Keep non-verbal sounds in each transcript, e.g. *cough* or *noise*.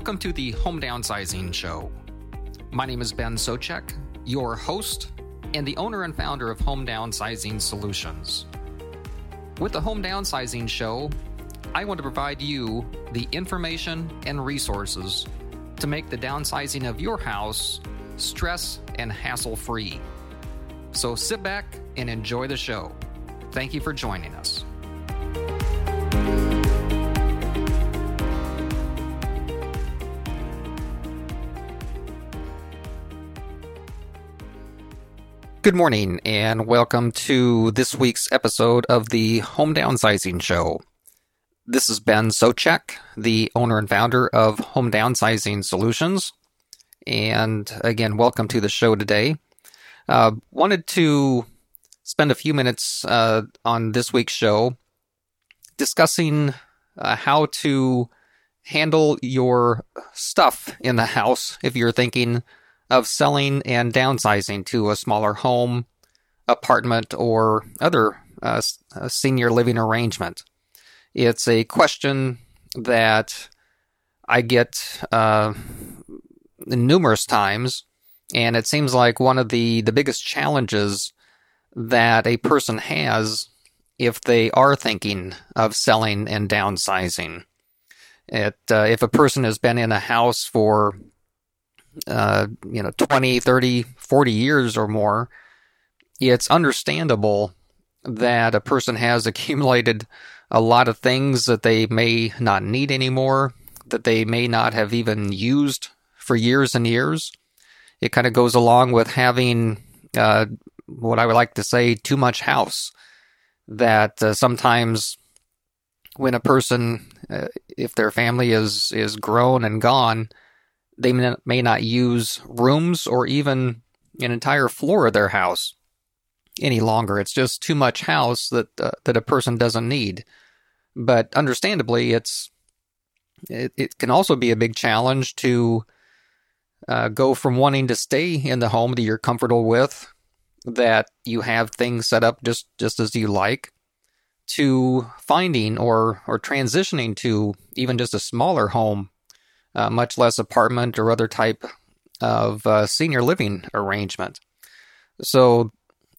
Welcome to the Home Downsizing Show. My name is Ben Socek, your host and the owner and founder of Home Downsizing Solutions. With the Home Downsizing Show, I want to provide you the information and resources to make the downsizing of your house stress and hassle free. So sit back and enjoy the show. Thank you for joining us. Good morning, and welcome to this week's episode of the Home Downsizing Show. This is Ben Socek, the owner and founder of Home Downsizing Solutions. And again, welcome to the show today. Uh, wanted to spend a few minutes uh, on this week's show discussing uh, how to handle your stuff in the house if you're thinking of selling and downsizing to a smaller home, apartment, or other uh, senior living arrangement. It's a question that I get uh, numerous times, and it seems like one of the, the biggest challenges that a person has if they are thinking of selling and downsizing. It, uh, if a person has been in a house for uh, you know 20 30 40 years or more it's understandable that a person has *laughs* accumulated a lot of things that they may not need anymore that they may not have even used for years and years. It kind of goes along with having uh, what i would like to say too much house. That uh, sometimes when a person uh, if their family is is grown and gone they may not use rooms or even an entire floor of their house any longer. It's just too much house that uh, that a person doesn't need. But understandably, it's it, it can also be a big challenge to uh, go from wanting to stay in the home that you're comfortable with, that you have things set up just just as you like, to finding or or transitioning to even just a smaller home uh, much less apartment or other type of uh, senior living arrangement. So,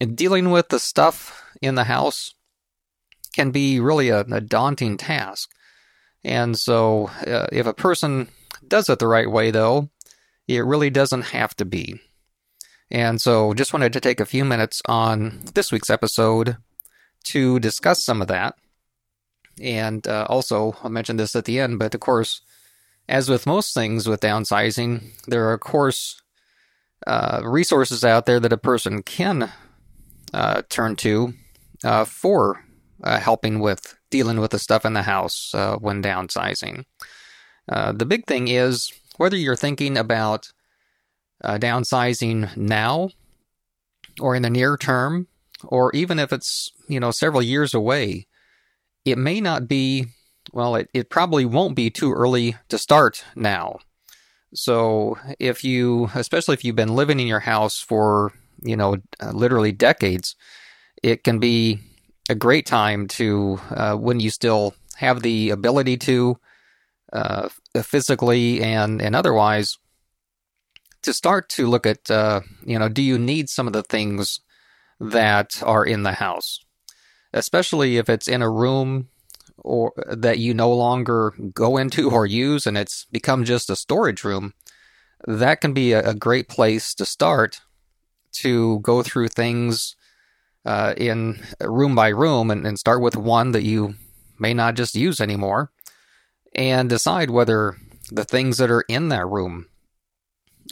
dealing with the stuff in the house can be really a, a daunting task. And so, uh, if a person does it the right way, though, it really doesn't have to be. And so, just wanted to take a few minutes on this week's episode to discuss some of that. And uh, also, I'll mention this at the end, but of course, as with most things with downsizing, there are, of course, uh, resources out there that a person can uh, turn to uh, for uh, helping with dealing with the stuff in the house uh, when downsizing. Uh, the big thing is whether you're thinking about downsizing now or in the near term, or even if it's you know several years away, it may not be well, it, it probably won't be too early to start now. So if you, especially if you've been living in your house for, you know, uh, literally decades, it can be a great time to, uh, when you still have the ability to, uh, physically and, and otherwise, to start to look at, uh, you know, do you need some of the things that are in the house? Especially if it's in a room or that you no longer go into or use and it's become just a storage room, that can be a, a great place to start to go through things uh, in room by room and, and start with one that you may not just use anymore and decide whether the things that are in that room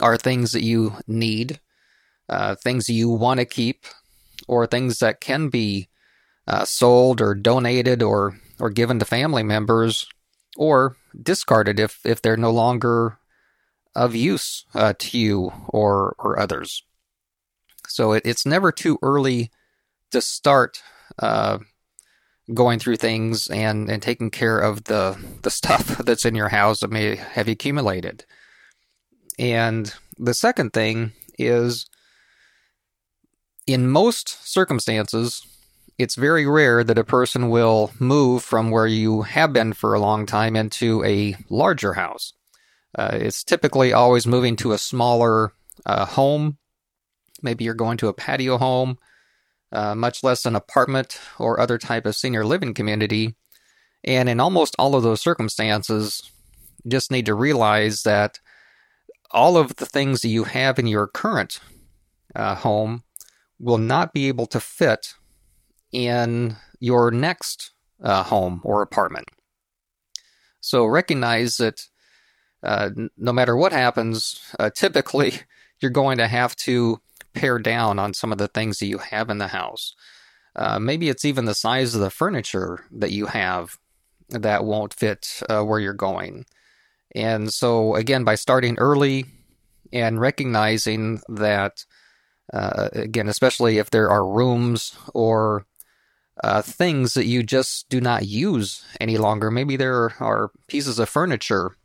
are things that you need, uh, things you want to keep, or things that can be uh, sold or donated or or given to family members or discarded if, if they're no longer of use uh, to you or, or others. So it, it's never too early to start uh, going through things and, and taking care of the, the stuff *laughs* that's in your house that may have accumulated. And the second thing is in most circumstances, it's very rare that a person will move from where you have been for a long time into a larger house. Uh, it's typically always moving to a smaller uh, home. Maybe you're going to a patio home, uh, much less an apartment or other type of senior living community. And in almost all of those circumstances, just need to realize that all of the things that you have in your current uh, home will not be able to fit in your next uh, home or apartment. So recognize that uh, no matter what happens, uh, typically *laughs* you're going to have to pare down on some of the things that you have in the house. Uh, maybe it's even the size of the furniture that you have that won't fit uh, where you're going. And so, again, by starting early and recognizing that, uh, again, especially if there are rooms or uh, things that you just do not use any longer, maybe there are pieces of furniture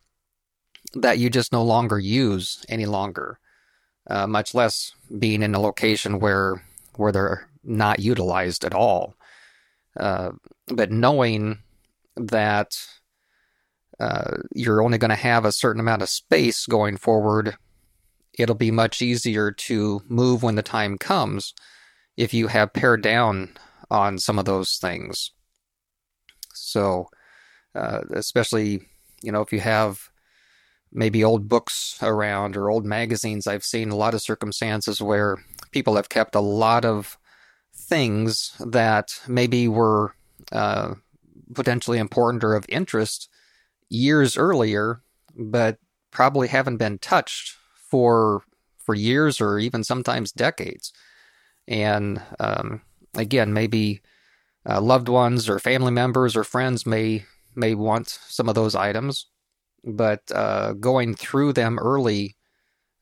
that you just no longer use any longer, uh, much less being in a location where where they're not utilized at all. Uh, but knowing that uh, you're only going to have a certain amount of space going forward, it'll be much easier to move when the time comes if you have pared down on some of those things. So, uh, especially, you know, if you have maybe old books around or old magazines, I've seen a lot of circumstances where people have kept a lot of things that maybe were uh, potentially important or of interest years earlier, but probably haven't been touched for for years or even sometimes decades. And um, again, maybe uh, loved ones or family members or friends may may want some of those items, but uh, going through them early,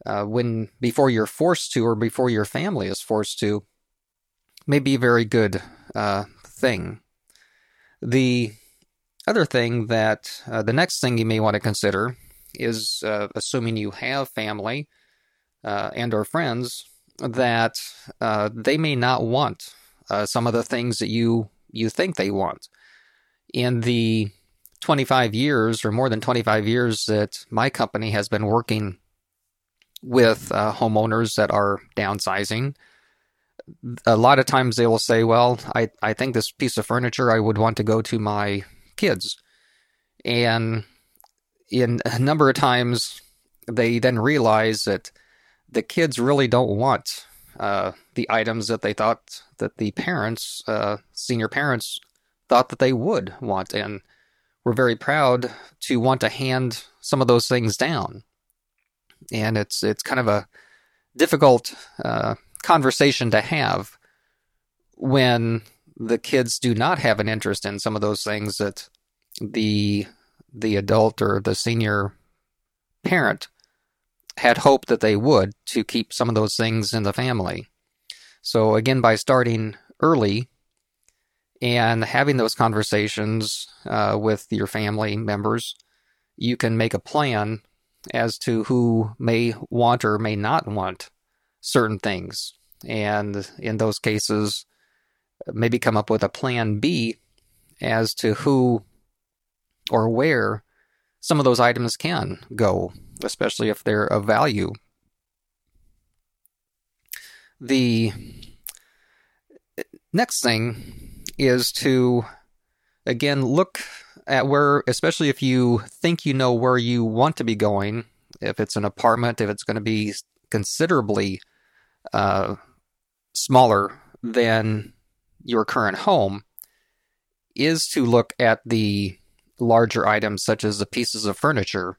uh, when before you're forced to or before your family is forced to, may be a very good uh, thing. The other thing that uh, the next thing you may want to consider is uh, assuming you have family and or friends that they may not want uh, some of the things that you you think they want. In the 25 years or more than 25 years that my company has been working with uh, homeowners that are downsizing, a lot of times they will say, Well, I, I think this piece of furniture I would want to go to my kids. And in a number of times, they then realize that the kids really don't want uh, the items that they thought that the parents, uh, senior parents, thought that they would want, and were very proud to want to hand some of those things down. And it's it's kind of a difficult uh, conversation to have when the kids do not have an interest in some of those things that the the adult or the senior parent had hoped that they would to keep some of those things in the family. So, again, by starting early and having those conversations uh, with your family members, you can make a plan as to who may want or may not want certain things. And in those cases, maybe come up with a plan B as to who or where some of those items can go especially if they're of value. The next thing is to, again, look at where, especially if you think you know where you want to be going, if it's an apartment, if it's going to be considerably uh, smaller than your current home, is to look at the larger items such as the pieces of furniture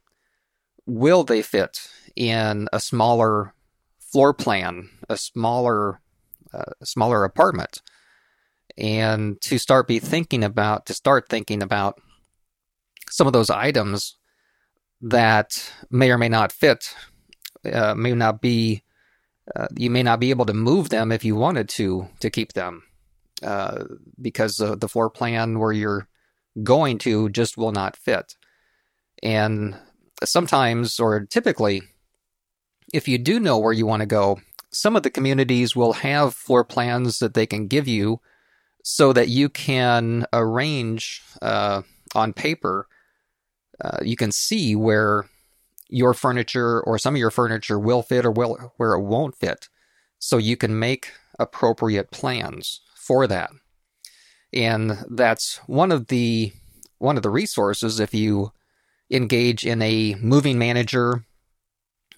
will they fit in a smaller floor plan, a smaller uh, smaller apartment, and to start be thinking about to start thinking about some of those items that may or may not fit, uh, may not be. Uh, you may not be able to move them if you wanted to to keep them uh, because the, the floor plan where you're going to just will not fit. And sometimes or typically, if you do know where you want to go, some of the communities will have floor plans that they can give you so that you can arrange uh, on paper. Uh, you can see where your furniture or some of your furniture will fit or will where it won't fit so you can make appropriate plans for that and that's one of the one of the resources if you engage in a moving manager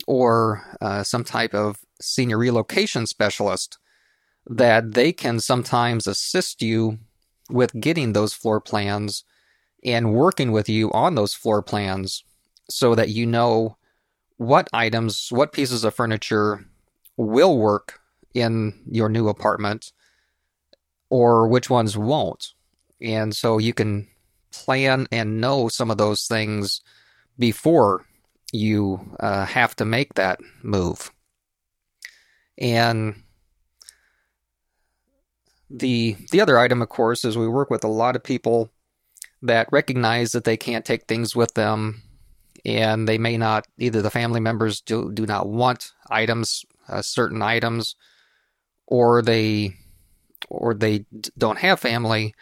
or uh, some type of senior relocation specialist that they can sometimes assist you with getting those floor plans and working with you on those floor plans so that you know what items, what pieces of furniture will work in your new apartment or which ones won't. And so you can plan and know some of those things before you uh, have to make that move. And the the other item, of course, is we work with a lot of people that recognize that they can't take things with them, and they may not either the family members do do not want items, uh, certain items, or they or they don't have family,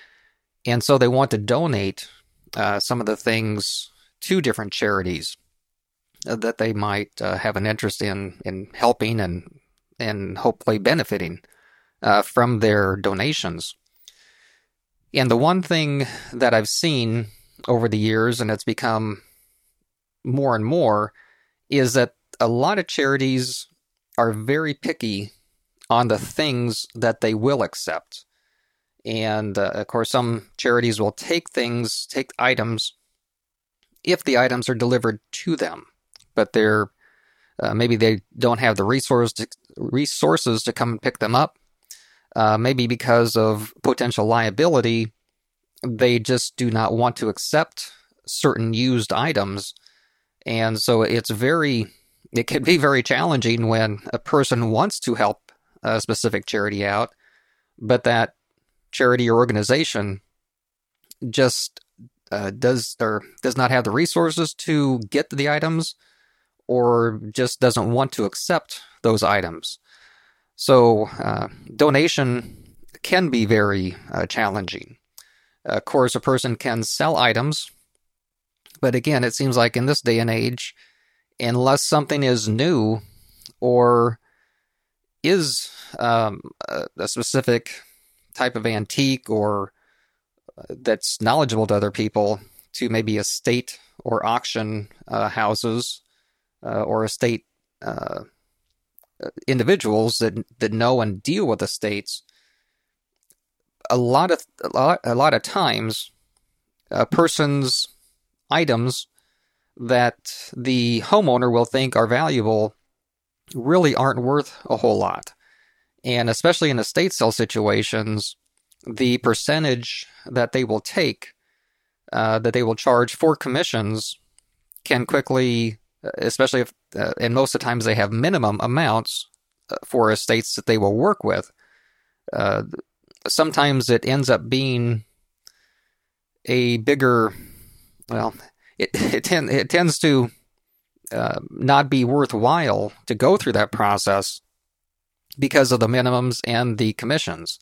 and so they want to donate uh, some of the things to different charities uh, that they might uh, have an interest in in helping and and hopefully benefiting uh, from their donations. And the one thing that I've seen over the years, and it's become more and more, is that a lot of charities are very picky on the things that they will accept. And uh, of course, some charities will take things, take items, if the items are delivered to them, but they're uh, maybe they don't have the resource to, resources to come and pick them up, uh, maybe because of potential liability, they just do not want to accept certain used items. And so it's very, it can be very challenging when a person wants to help a specific charity out, but that charity or organization just uh, does or does not have the resources to get the items or just doesn't want to accept those items. So, uh, donation can be very uh, challenging. Of course, a person can sell items, but again, it seems like in this day and age, unless something is new or is um, a, a, specific type of antique or uh, that's knowledgeable to other people, to maybe estate or auction uh, houses uh, or estate uh, individuals that that know and deal with estates, a lot of a lot, a lot of times, a person's items that the homeowner will think are valuable really aren't worth a whole lot. And especially in estate sale situations, the percentage that they will take, uh, that they will charge for commissions, can quickly especially if, uh, and most of the times they have minimum amounts uh, for estates that they will work with. Uh, sometimes it ends up being a bigger, well, it *laughs* it, ten, it tends to uh, not be worthwhile to go through that process because of the minimums and the commissions.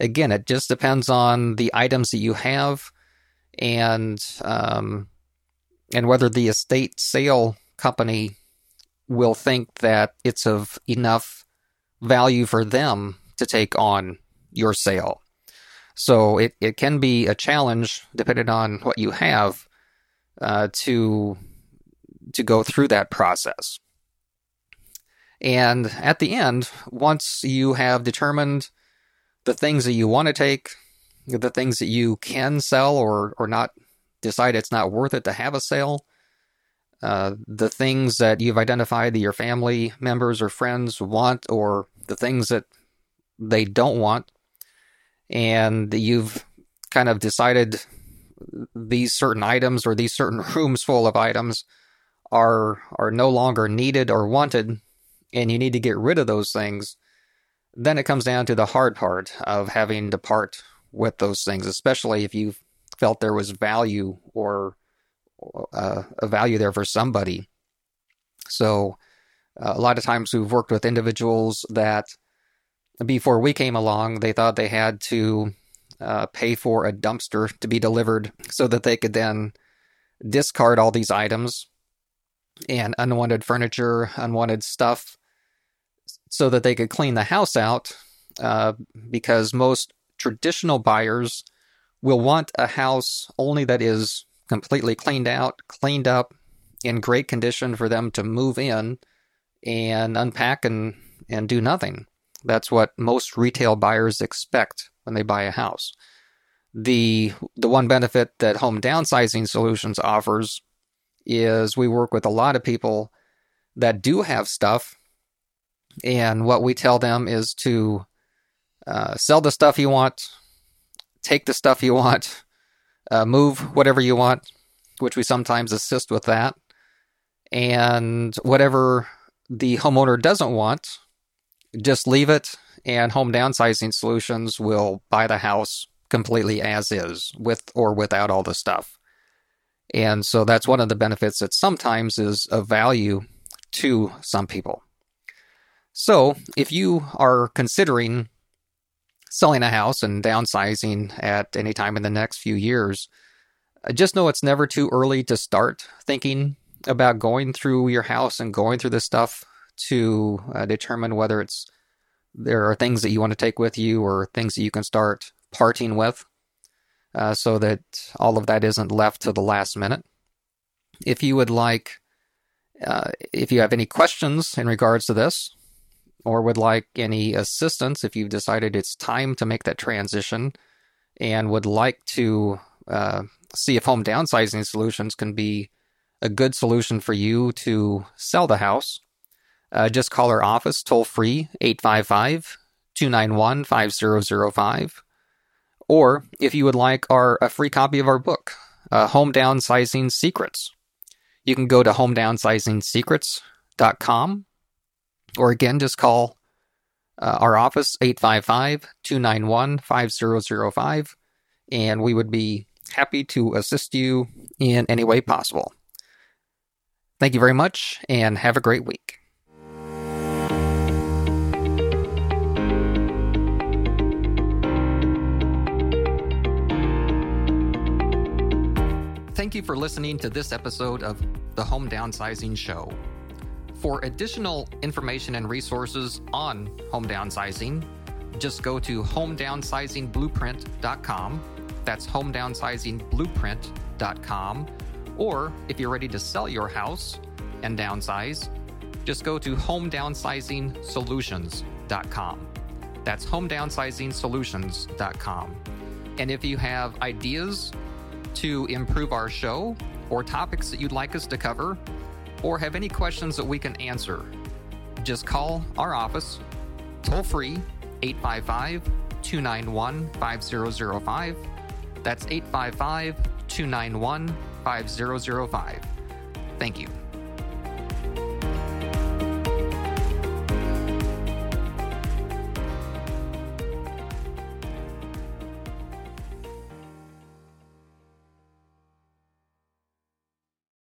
Again, it just depends on the items that you have and um, and whether the estate sale company will think that it's of enough value for them to take on your sale. So it, it can be a challenge, depending on what you have, uh, to to go through that process. And at the end, once you have determined the things that you want to take, the things that you can sell or or not decide it's not worth it to have a sale, uh, the things that you've identified that your family members or friends want, or the things that they don't want, and you've kind of decided these certain items or these certain *laughs* rooms full of items are are no longer needed or wanted, and you need to get rid of those things. Then it comes down to the hard part of having to part with those things, especially if you felt there was value or uh, a value there for somebody. So uh, a lot of times we've worked with individuals that before we came along, they thought they had to uh, pay for a dumpster to be delivered so that they could then discard all these items and unwanted furniture, unwanted stuff, so that they could clean the house out. Uh, because most traditional buyers will want a house only that is completely cleaned out, cleaned up, in great condition for them to move in and unpack and, and do nothing. That's what most retail buyers expect when they buy a house. The the one benefit that home downsizing solutions offers is we work with a lot of people that do have stuff, and what we tell them is to uh, sell the stuff you want, take the stuff you want, *laughs* uh, move whatever you want, which we sometimes assist with that, and whatever the homeowner doesn't want, just leave it, and home downsizing solutions will buy the house completely as is, with or without all the stuff. And so that's one of the benefits that sometimes is of value to some people. So if you are considering selling a house and downsizing at any time in the next few years, just know it's never too early to start thinking about going through your house and going through this stuff to uh, determine whether it's there are things that you want to take with you or things that you can start parting with uh, so that all of that isn't left to the last minute. If you would like, uh, if you have any questions in regards to this, or would like any assistance if you've decided it's time to make that transition and would like to uh, see if home downsizing solutions can be a good solution for you to sell the house, uh, just call our office toll free 855 291 5005. Or if you would like our a free copy of our book, uh, Home Downsizing Secrets, you can go to homedownsizing-secrets.com or again just call uh, our office 855 291 5005 and we would be happy to assist you in any way possible. Thank you very much and have a great week. Thank you for listening to this episode of the Home Downsizing Show. For additional information and resources on home downsizing, just go to homedownsizingblueprint.com. That's homedownsizingblueprint.com or if you're ready to sell your house and downsize, just go to homedownsizingsolutions.com. That's homedownsizingsolutions.com. And if you have ideas to improve our show or topics that you'd like us to cover, or have any questions that we can answer, just call our office toll free 855 291 5005. That's 855 291 5005. Thank you.